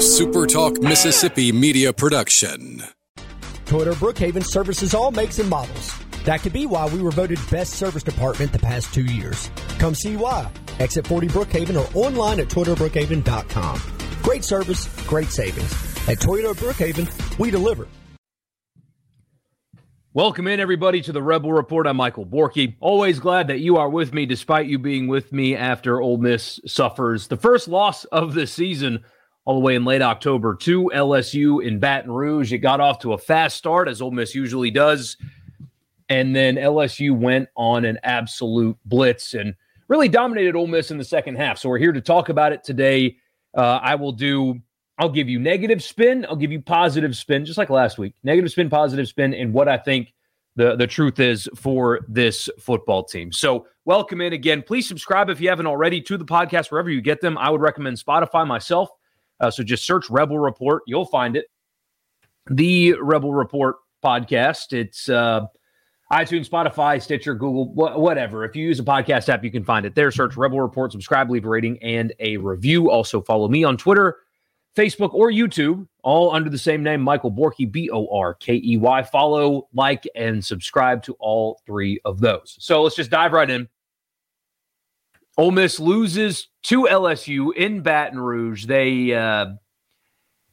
a SuperTalk Mississippi media production. Toyota Brookhaven services all makes and models. That could be why we were voted best service department the past two years. Come see why. Exit 40 Brookhaven or online at ToyotaBrookhaven.com. Great service, great savings. At Toyota Brookhaven, we deliver. Welcome in, everybody, to the Rebel Report. I'm Michael Borky. Always glad that you are with me, despite you being with me after Ole Miss suffers the first loss of the season all the way in late October to LSU in Baton Rouge. It got off to a fast start, as Ole Miss usually does. And then LSU went on an absolute blitz and really dominated Ole Miss in the second half. So we're here to talk about it today. Uh, I will do I'll give you negative spin. I'll give you positive spin, just like last week. Negative spin, positive spin, and what I think the, the truth is for this football team. So, welcome in again. Please subscribe if you haven't already to the podcast, wherever you get them. I would recommend Spotify myself. Uh, so, just search Rebel Report. You'll find it. The Rebel Report podcast. It's uh, iTunes, Spotify, Stitcher, Google, wh- whatever. If you use a podcast app, you can find it there. Search Rebel Report, subscribe, leave a rating, and a review. Also, follow me on Twitter Facebook, or YouTube, all under the same name, Michael Borky, B O R K E Y. Follow, like, and subscribe to all three of those. So let's just dive right in. Ole Miss loses to LSU in Baton Rouge. They uh,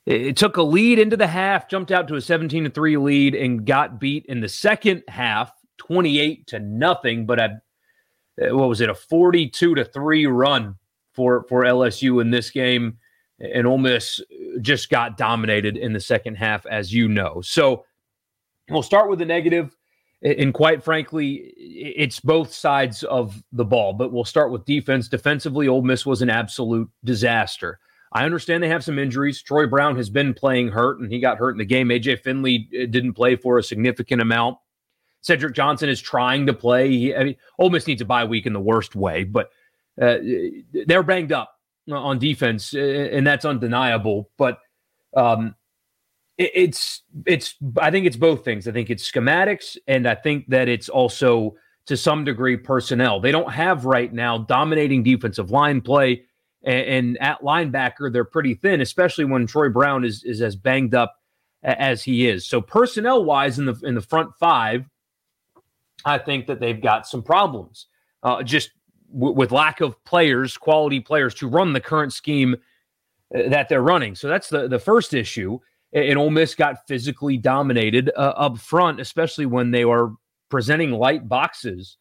it took a lead into the half, jumped out to a 17 to 3 lead, and got beat in the second half, 28 to nothing. But a, what was it, a 42 to 3 run for, for LSU in this game? and Ole Miss just got dominated in the second half, as you know. So we'll start with the negative, and quite frankly, it's both sides of the ball. But we'll start with defense. Defensively, Ole Miss was an absolute disaster. I understand they have some injuries. Troy Brown has been playing hurt, and he got hurt in the game. AJ Finley uh, didn't play for a significant amount. Cedric Johnson is trying to play. He, I mean, Ole Miss needs a bye week in the worst way, but uh, they're banged up on defense, and that's undeniable. But um, it, it's it's I think it's both things. I think it's schematics, and I think that it's also to some degree personnel. They don't have right now dominating defensive line play, and, and at linebacker they're pretty thin, especially when Troy Brown is is as banged up as he is. So personnel wise, in the in the front five, I think that they've got some problems. Uh, just w- with lack of players, quality players to run the current scheme uh, that they're running. So that's the the first issue. And Ole Miss got physically dominated uh, up front, especially when they were presenting light boxes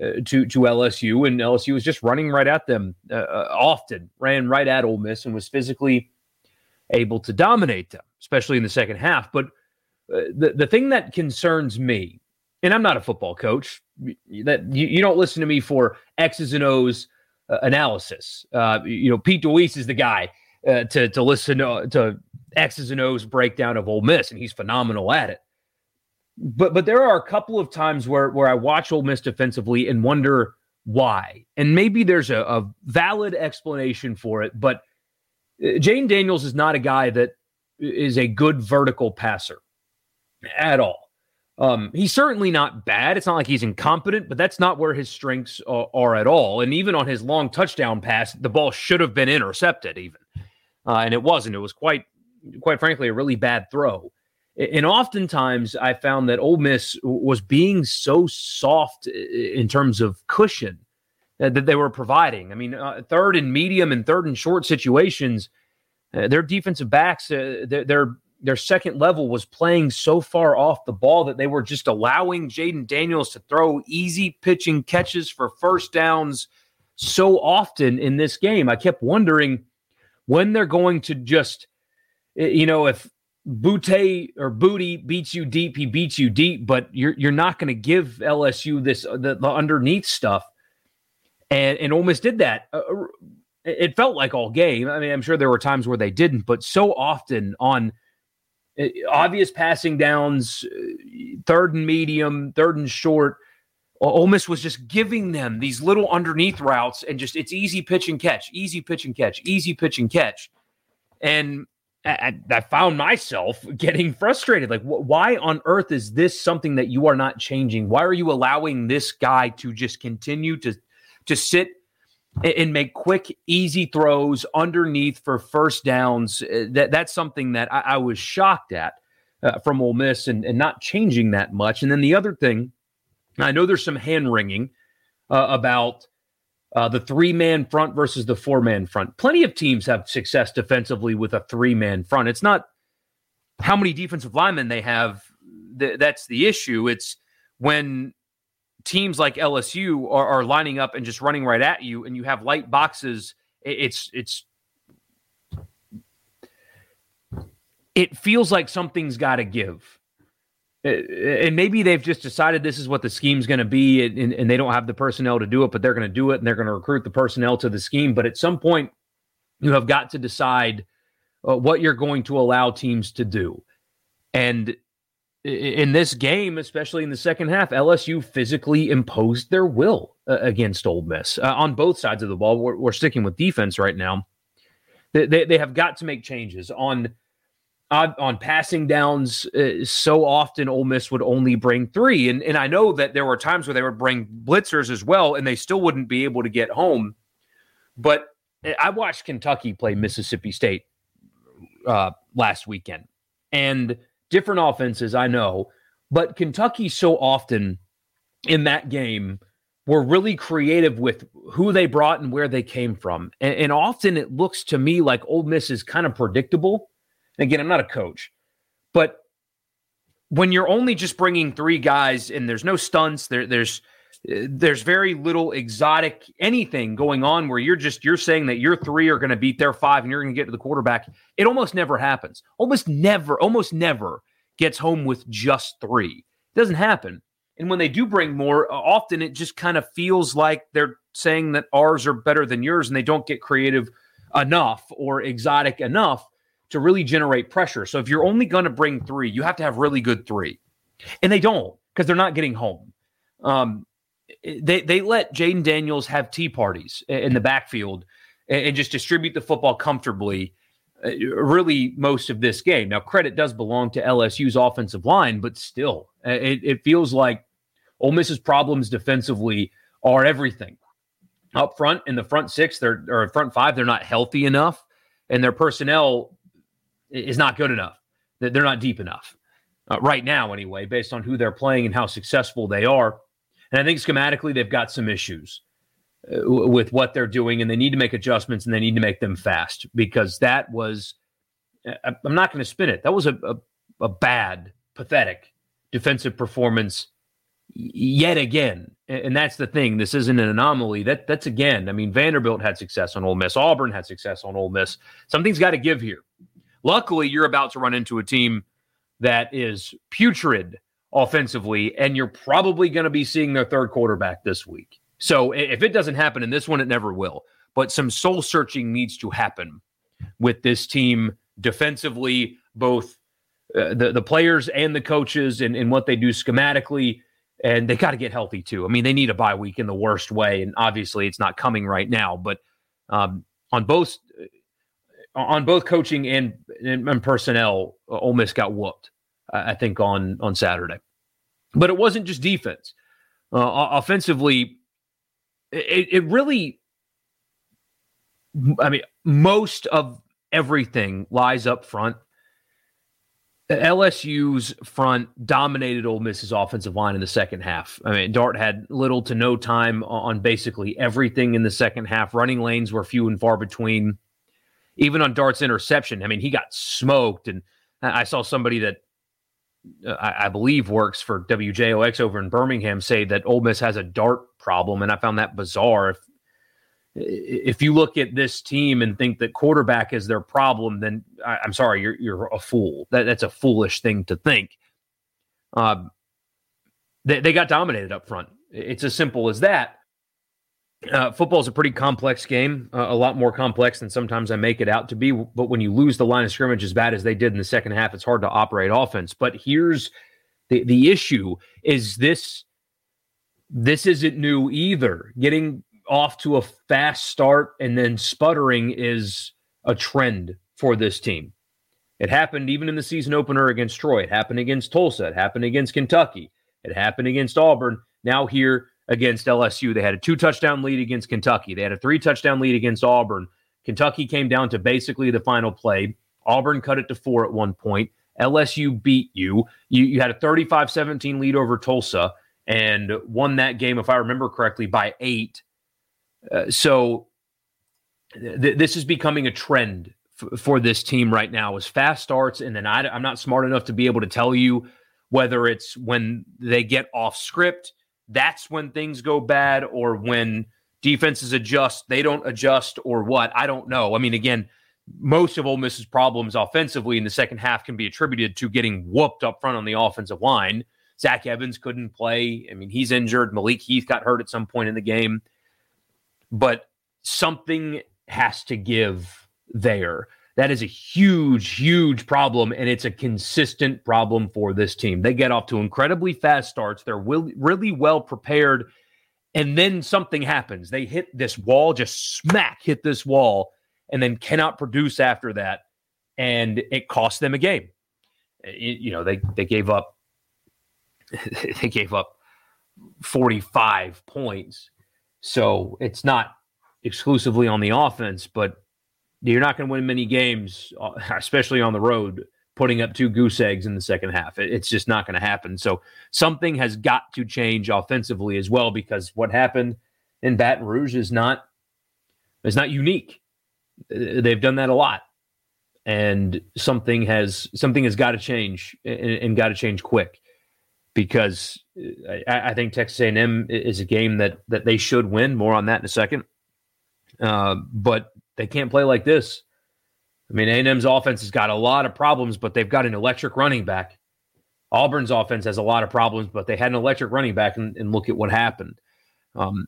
uh, to to LSU, and LSU was just running right at them uh, uh, often, ran right at Ole Miss, and was physically able to dominate them, especially in the second half. But uh, the the thing that concerns me, and I'm not a football coach, that you, you don't listen to me for X's and O's uh, analysis. You know, Pete DeWeese is the guy uh, to to listen to, to X's and O's breakdown of Ole Miss, and he's phenomenal at it. But but there are a couple of times where where I watch Ole Miss defensively and wonder why, and maybe there's a, a valid explanation for it. But Jayden Daniels is not a guy that is a good vertical passer at all. Um, he's certainly not bad. It's not like he's incompetent, but that's not where his strengths are, are, at all. And even on his long touchdown pass, the ball should have been intercepted, even, uh, and it wasn't. It was quite, quite frankly, a really bad throw. And oftentimes, I found that Ole Miss was being so soft in terms of cushion that they were providing. I mean, uh, third and medium and third and short situations, uh, their defensive backs, uh, they're, they're their second level was playing so far off the ball that they were just allowing Jayden Daniels to throw easy pitching catches for first downs so often in this game. I kept wondering when they're going to just, you know, if Boutte or Booty beats you deep, he beats you deep, but you're you're not going to give LSU this the, the, underneath stuff. And and Ole Miss did that. Uh, it felt like all game. I mean, I'm sure there were times where they didn't, but so often on uh, obvious passing downs, uh, third and medium, third and short. Ole Miss was just giving them these little underneath routes and just it's easy pitch and catch, easy pitch and catch, easy pitch and catch. And I, I found myself getting frustrated. Like, wh- why on earth is this something that you are not changing? Why are you allowing this guy to just continue to to sit and, and make quick, easy throws underneath for first downs. Uh, that that's something that I, I was shocked at uh, from Ole Miss, and, and not changing that much. And then the other thing, I know there's some hand wringing uh, about uh, the three man front versus the four man front. Plenty of teams have success defensively with a three man front. It's not how many defensive linemen they have th- that's the issue. It's when teams like LSU are, are, lining up and just running right at you, and you have light boxes. It's it's it feels like something's got to give and maybe they've just decided this is what the scheme's going to be and, and, they don't have the personnel to do it but they're going to do it and they're going to recruit the personnel to the scheme. But at some point you have got to decide uh, what you're going to allow teams to do. And in this game especially in the second half lsu physically imposed their will uh, against Ole Miss uh, on both sides of the ball. We're, we're, sticking with defense right now. They, they, they have got to make changes on on, on passing downs, uh, so often Ole Miss would only bring three, and and I know that there were times where they would bring blitzers as well, and they still wouldn't be able to get home. But uh, I watched Kentucky play Mississippi State uh, last weekend, and different offenses, I know, but Kentucky so often in that game were really creative with who they brought and where they came from, and, and often it looks to me like Ole Miss is kind of predictable again, I'm not a coach, but when you're only just bringing three guys and there's no stunts, there, there's there's very little exotic anything going on where you're just you're saying that your three are going to beat their five and you're going to get to the quarterback. It almost never happens. Almost never, almost never gets home with just three. It doesn't happen. And when they do bring more, often it just kind of feels like they're saying that ours are better than yours and they don't get creative enough or exotic enough to really generate pressure. So if you're only going to bring three, you have to have really good three, and they don't because they're not getting home. Um, they they let Jayden Daniels have tea parties in the backfield and, and just distribute the football comfortably. Uh, really, most of this game. Now, credit does belong to LSU's offensive line, but still, it, it feels like Ole Miss's problems defensively are everything. Up front in the front six, they're or front five, they're not healthy enough, and their personnel is not good enough. They're not deep enough uh, right now, anyway, based on who they're playing and how successful they are. And I think schematically, they've got some issues uh, with what they're doing, and they need to make adjustments and they need to make them fast because that was, uh, I'm not going to spin it. That was a, a, a bad, pathetic defensive performance yet again. And that's the thing. This isn't an anomaly. That that's again. I mean, Vanderbilt had success on Ole Miss. Auburn had success on Ole Miss. Something's got to give here. Luckily, you're about to run into a team that is putrid offensively, and you're probably going to be seeing their third quarterback this week. So if it doesn't happen in this one, it never will. But some soul searching needs to happen with this team defensively, both uh, the, the players and the coaches and, and what they do schematically. And they got to get healthy too. I mean, they need a bye week in the worst way. And obviously, it's not coming right now. But um, on both on both coaching and, and personnel, Ole Miss got whooped. I think on on Saturday, but it wasn't just defense. Uh, offensively, it, it really, I mean, most of everything lies up front. LSU's front dominated Ole Miss's offensive line in the second half. I mean, Dart had little to no time on basically everything in the second half. Running lanes were few and far between even on Dart's interception, I mean, he got smoked. And I saw somebody that uh, I, I, believe works for WJOX over in Birmingham say that Ole Miss has a Dart problem, and I found that bizarre. If if you look at this team and think that quarterback is their problem, then I, am sorry, you're you're a fool. That that's a foolish thing to think. Um, they they got dominated up front. It's as simple as that. Uh, football is a pretty complex game, uh, a lot more complex than sometimes I make it out to be. But when you lose the line of scrimmage as bad as they did in the second half, it's hard to operate offense. But here's the the issue: is this this isn't new either. Getting off to a fast start and then sputtering is a trend for this team. It happened even in the season opener against Troy. It happened against Tulsa. It happened against Kentucky. It happened against Auburn. Now here against LSU. They had a two touchdown lead against Kentucky. They had a three touchdown lead against Auburn. Kentucky came down to basically the final play. Auburn cut it to four at one point. LSU beat you. You, you had a 35 17 lead over Tulsa and won that game, if I remember correctly, by eight. Uh, so th- this is becoming a trend f- for this team right now is fast starts. And then I, I'm not smart enough to be able to tell you whether it's when they get off script, that's when things go bad, or when defenses adjust, they don't adjust, or what. I don't know. I mean, again, most of Ole Miss's problems offensively in the second half can be attributed to getting whooped up front on the offensive line. Zach Evans couldn't play. I mean, he's injured. Malik Heath got hurt at some point in the game. But something has to give there. That is a huge, huge problem, and it's a consistent problem for this team. They get off to incredibly fast starts. They're really, really well prepared, and then something happens. They hit this wall, just smack hit this wall, and then cannot produce after that, and it cost them a game. Eh, you know, they they gave up they gave up 45 points. So it's not exclusively on the offense, but you're not going to win many games, uh, especially on the road, putting up two goose eggs in the second half. It's just not going to happen. So something has got to change offensively as well because what happened in Baton Rouge is not is not unique. Uh, they've done that a lot, and something has something has got to change and, and got to change quick because uh, I, I, think Texas A&M is a game that that they should win. More on that in a second. Uh, but they can't play like this. I mean, A&M's offense has got a lot of problems, but they've got an electric running back. Auburn's offense has a lot of problems, but they had an electric running back, and, and look at what happened. Um,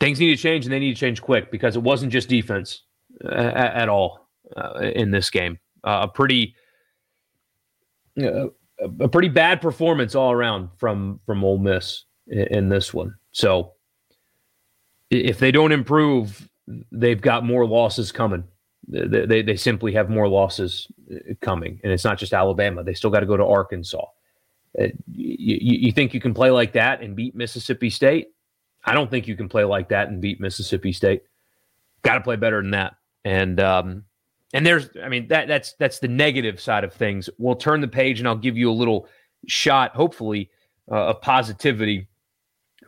things need to change, and they need to change quick because it wasn't just defense uh, at, all uh, in this game. Uh, a pretty, uh, a pretty bad performance all around from from Ole Miss in, in this one. So, if they don't improve, they've got more losses coming. They, they, they simply have more losses uh, coming. And it's not just Alabama. They still got to go to Arkansas. Uh, you, you think you can play like that and beat Mississippi State? I don't think you can play like that and beat Mississippi State. Got to play better than that. And um, and there's, I mean, that that's that's the negative side of things. We'll turn the page and I'll give you a little shot, hopefully, uh, of positivity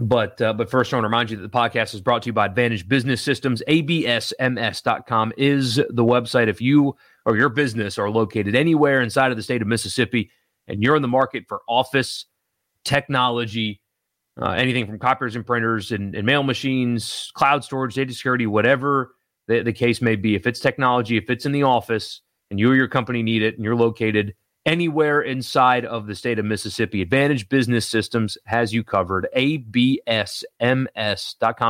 but uh, but first, I want to remind you that the podcast is brought to you by Advantage Business Systems. ABSMS.com is the website. If you or your business are located anywhere inside of the state of Mississippi and you're in the market for office technology, uh, anything from copiers and printers and, and, mail machines, cloud storage, data security, whatever the, the case may be, if it's technology, if it's in the office and you or your company need it and you're located – anywhere inside of the state of Mississippi. Advantage Business Systems has you covered. ABSMS.com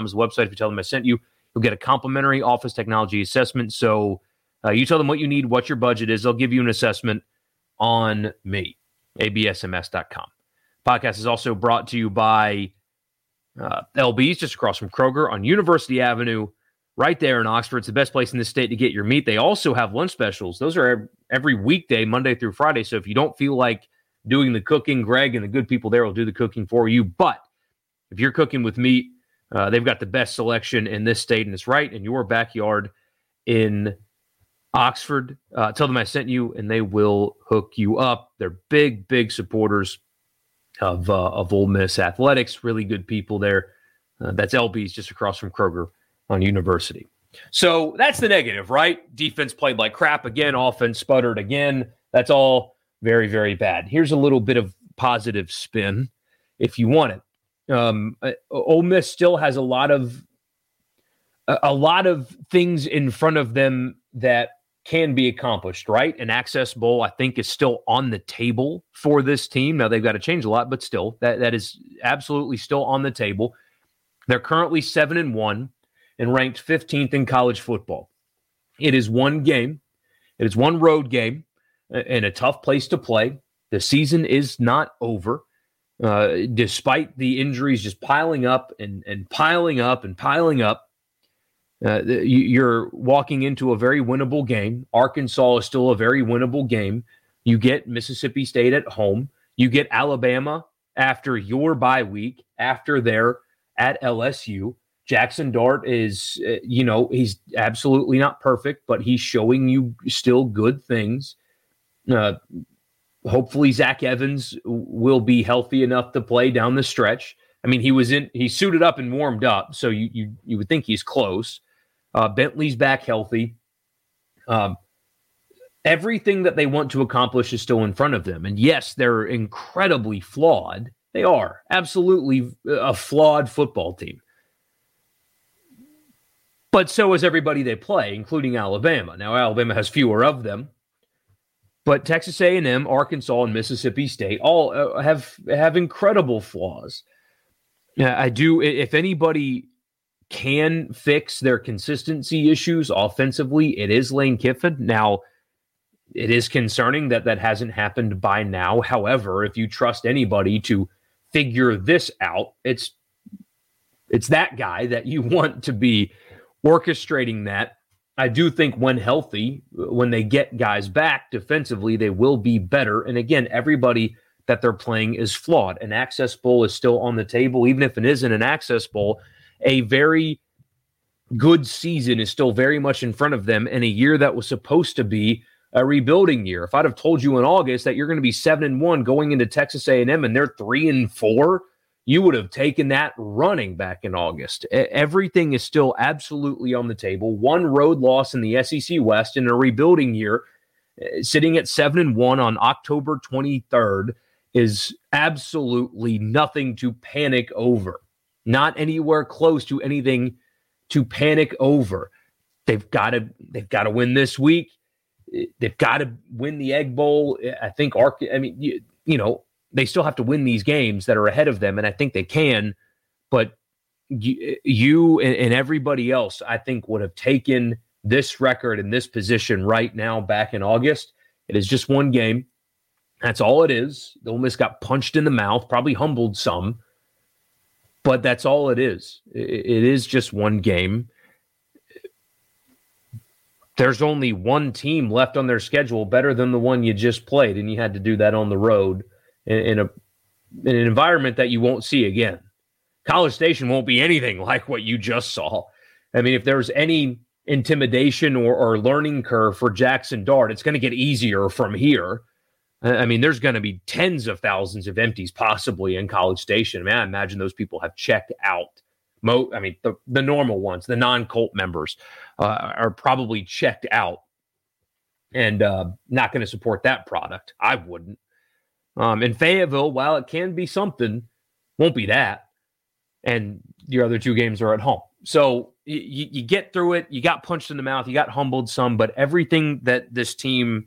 is the website. If you tell them I sent you, you'll get a complimentary office technology assessment. So uh, you tell them what you need, what your budget is. They'll give you an assessment on me. ABSMS.com. Podcast is also brought to you by uh, LB's just across from Kroger on University Avenue right there in Oxford. It's the best place in the state to get your meat. They also have lunch specials. Those are every weekday, Monday through Friday. So if you don't feel like doing the cooking, Greg and the good people there will do the cooking for you. But if you're cooking with meat, uh, they've got the best selection in this state, and it's right in your backyard in Oxford. Uh, tell them I sent you, and they will hook you up. They're big, big supporters of uh, of Ole Miss athletics. Really good people there. Uh, that's LB's just across from Kroger on University. So that's the negative, right? Defense played like crap again, offense sputtered again. That's all very, very bad. Here's a little bit of positive spin if you want it. Um, uh, Ole Miss still has a lot of a, a lot of things in front of them that can be accomplished, right? An access bowl, I think, is still on the table for this team. Now they've got to change a lot, but still, that that is absolutely still on the table. They're currently seven and one and ranked 15th in college football. It is one game, it is one road game and a tough place to play. The season is not over. Uh, despite the injuries just piling up and, and piling up and piling up, uh, you're walking into a very winnable game. Arkansas is still a very winnable game. You get Mississippi State at home. You get Alabama after your bye week, after they're at LSU. Jackson Dart is, uh, you know, he's absolutely not perfect, but he's showing you still good things. Uh, hopefully, Zach Evans will be healthy enough to play down the stretch. I mean, he was in, he suited up and warmed up, so you you you would think he's close. Uh, Bentley's back healthy. Um, everything that they want to accomplish is still in front of them, and yes, they're incredibly flawed. They are absolutely a flawed football team. But so is everybody they play, including Alabama. Now Alabama has fewer of them, but Texas A&M, Arkansas, and Mississippi State all uh, have have incredible flaws. I do. If anybody can fix their consistency issues offensively, it is Lane Kiffin. Now, it is concerning that that hasn't happened by now. However, if you trust anybody to figure this out, it's it's that guy that you want to be orchestrating that. I do think when healthy, when they get guys back defensively, they will be better. And again, everybody that they're playing is flawed. An access bowl is still on the table, even if it isn't an access bowl a very good season is still very much in front of them in a year that was supposed to be a rebuilding year. If I'd have told you in August that you're going to be 7 and 1 going into Texas A&M and they're 3 and 4, you would have taken that running back in August. Everything is still absolutely on the table. One road loss in the SEC West in a rebuilding year, sitting at 7 and 1 on October 23rd is absolutely nothing to panic over not anywhere close to anything to panic over. They've got to they've got to win this week. They've got to win the Egg Bowl. I think Ark. I mean, you, you know, they still have to win these games that are ahead of them, and I think they can. But you, and, and everybody else, I think, would have taken this record in this position right now back in August. It is just one game. That's all it is. The Ole Miss got punched in the mouth, probably humbled some but that's all it is. It is just one game. There's only one team left on their schedule better than the one you just played, and you had to do that on the road in, a in an environment that you won't see again. College Station won't be anything like what you just saw. I mean, if there's any intimidation or, or learning curve for Jackson Dart, it's going to get easier from here. I mean, there's going to be tens of thousands of empties possibly in College Station. I mean, I imagine those people have checked out. Mo, I mean, the, the normal ones, the non cult members, uh, are probably checked out and uh, not going to support that product. I wouldn't. Um, in Fayetteville, while it can be something, won't be that. And your other two games are at home. So you, you get through it. You got punched in the mouth. You got humbled some, but everything that this team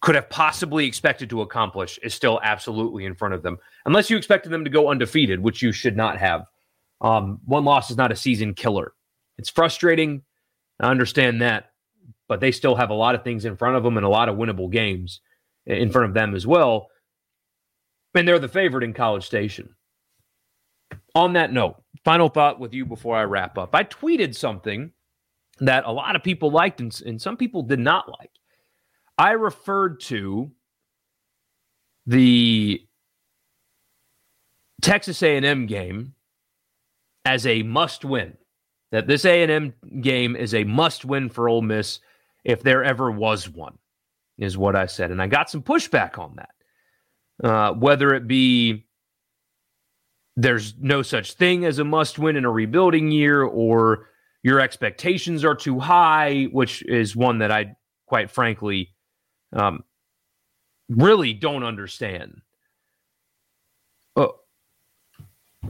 could have possibly expected to accomplish is still absolutely in front of them. Unless you expected them to go undefeated, which you should not have. Um, one loss is not a season killer. It's frustrating. I understand that, but they still have a lot of things in front of them and a lot of winnable games in front of them as well. And they're the favorite in College Station. On that note, final thought with you before I wrap up. I tweeted something that a lot of people liked and, and some people did not like. I referred to the Texas A&M game as a must-win. That this A&M game is a must-win for Ole Miss if there ever was one, is what I said, and I got some pushback on that. Uh, whether it be there's no such thing as a must-win in a rebuilding year, or your expectations are too high, which is one that I, quite frankly, um, really don't understand. Uh,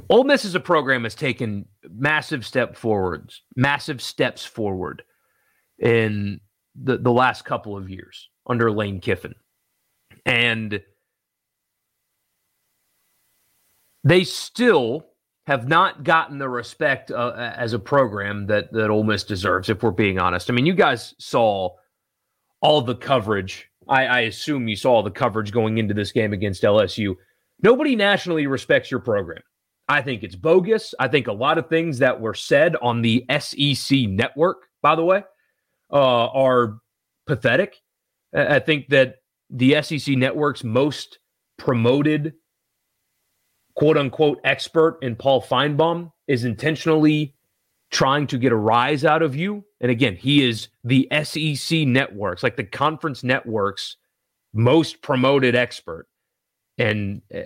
Ole Miss as a program has taken massive step forwards, massive steps forward in the, the last couple of years under Lane Kiffin. And they still have not gotten the respect uh, as a program that that Ole Miss deserves. If we're being honest, I mean, you guys saw all the coverage I, I assume you saw the coverage going into this game against LSU. Nobody nationally respects your program. I think it's bogus. I think a lot of things that were said on the SEC network, by the way, uh, are pathetic. I think that the SEC network's most promoted quote unquote expert in Paul Finebaum is intentionally trying to get a rise out of you. And again, he is the SEC networks, like the conference networks most promoted expert. And uh,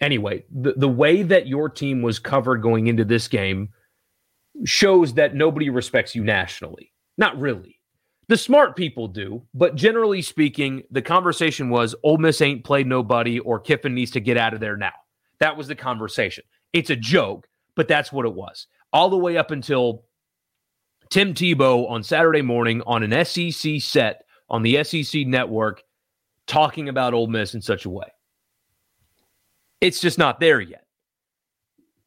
anyway, the, the way that your team was covered going into this game shows that nobody respects you nationally. Not really. The smart people do, but generally speaking, the conversation was Ole Miss ain't played nobody or Kiffin needs to get out of there now. That was the conversation. It's a joke, but that's what it was. All the way up until Tim Tebow on Saturday morning on an SEC set on the SEC network talking about Ole Miss in such a way. It's just not there yet.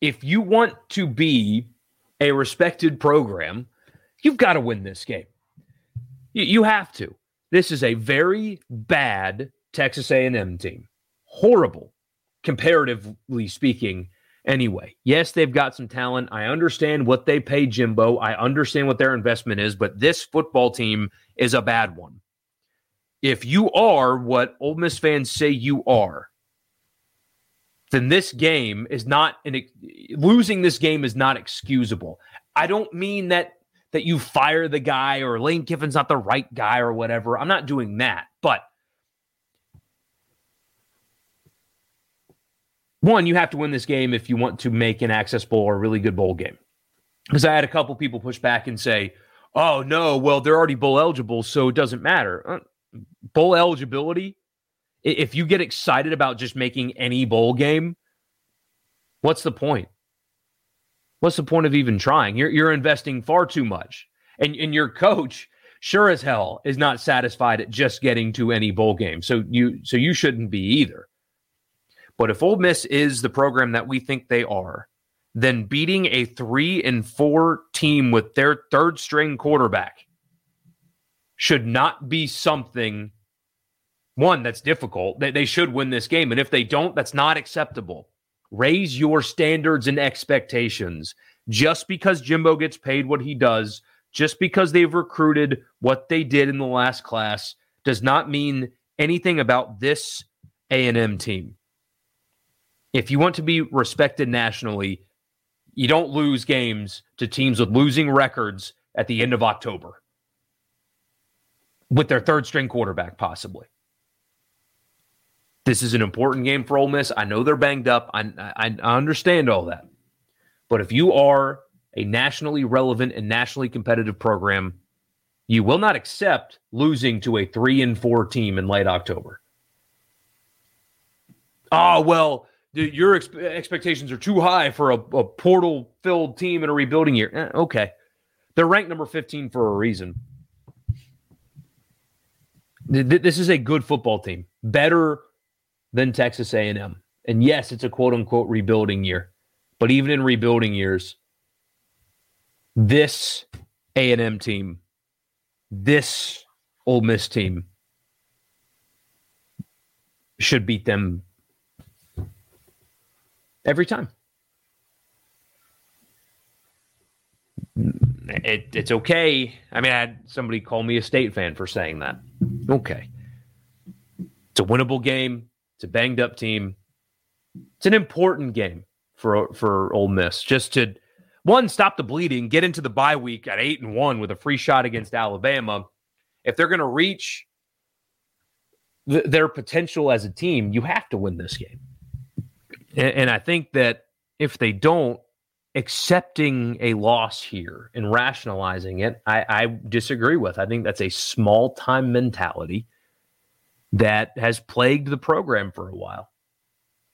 If you want to be a respected program, you've got to win this game. You, you have to. This is a very bad Texas A&M team. Horrible, comparatively speaking. Anyway, yes, they've got some talent. I understand what they pay Jimbo. I understand what their investment is, but this football team is a bad one if you are what Ole Miss fans say you are, then this game is not an losing this game is not excusable. I don't mean that that you fire the guy or Lane Kiffin's not the right guy or whatever. I'm not doing that. But one, you have to win this game if you want to make an access bowl or a really good bowl game. Because I had a couple people push back and say, "Oh no, well they're already bowl eligible, so it doesn't matter." Uh, bowl eligibility, if you get excited about just making any bowl game, what's the point? What's the point of even trying? You're you're investing far too much. And and your coach sure as hell is not satisfied at just getting to any bowl game. So you so you shouldn't be either. But if Ole Miss is the program that we think they are, then beating a 3 and 4 team with their third string quarterback should not be something one that's difficult. They, they should win this game. And if they don't, that's not acceptable. Raise your standards and expectations. Just because Jimbo gets paid what he does, just because they've recruited what they did in the last class, does not mean anything about this A&M team. If you want to be respected nationally, you don't lose games to teams with losing records at the end of October with their third string quarterback, possibly. This is an important game for Ole Miss. I know they're banged up. I, I, I understand all that. But if you are a nationally relevant and nationally competitive program, you will not accept losing to a three and four team in late October. Oh, well, your ex- expectations are too high for a, a portal filled team in a rebuilding year. Eh, okay. They're ranked number 15 for a reason. This is a good football team, better than Texas A&M. And yes, it's a quote unquote rebuilding year. But even in rebuilding years, this A&M team, this Ole Miss team should beat them every time. It, it's okay. I mean, I had somebody call me a state fan for saying that. Okay. It's a winnable game. It's a banged up team. It's an important game for for Ole Miss just to one stop the bleeding, get into the bye week at 8 and 1 with a free shot against Alabama. If they're going to reach th- their potential as a team, you have to win this game. And, and I think that if they don't, accepting a loss here and rationalizing it, I, I disagree with. I think that's a small time mentality that has plagued the program for a while.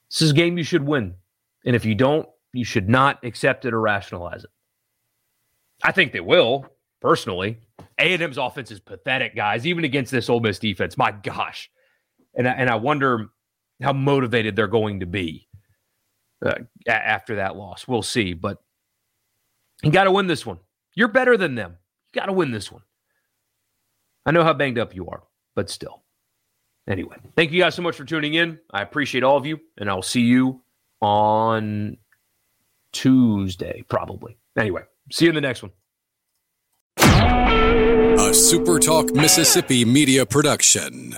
This is a game you should win. And if you don't, you should not accept it or rationalize it. I think they will, personally. A&M's offense is pathetic, guys, even against this Ole Miss defense. My gosh. And I, and I wonder how motivated they're going to be uh, after that loss. We'll see, but you got to win this one. You're better than them. You got to win this one. I know how banged up you are, but still. Anyway, thank you guys so much for tuning in. I appreciate all of you, and I'll see you on Tuesday, probably. Anyway, see you in the next one. A Super Talk Mississippi media production.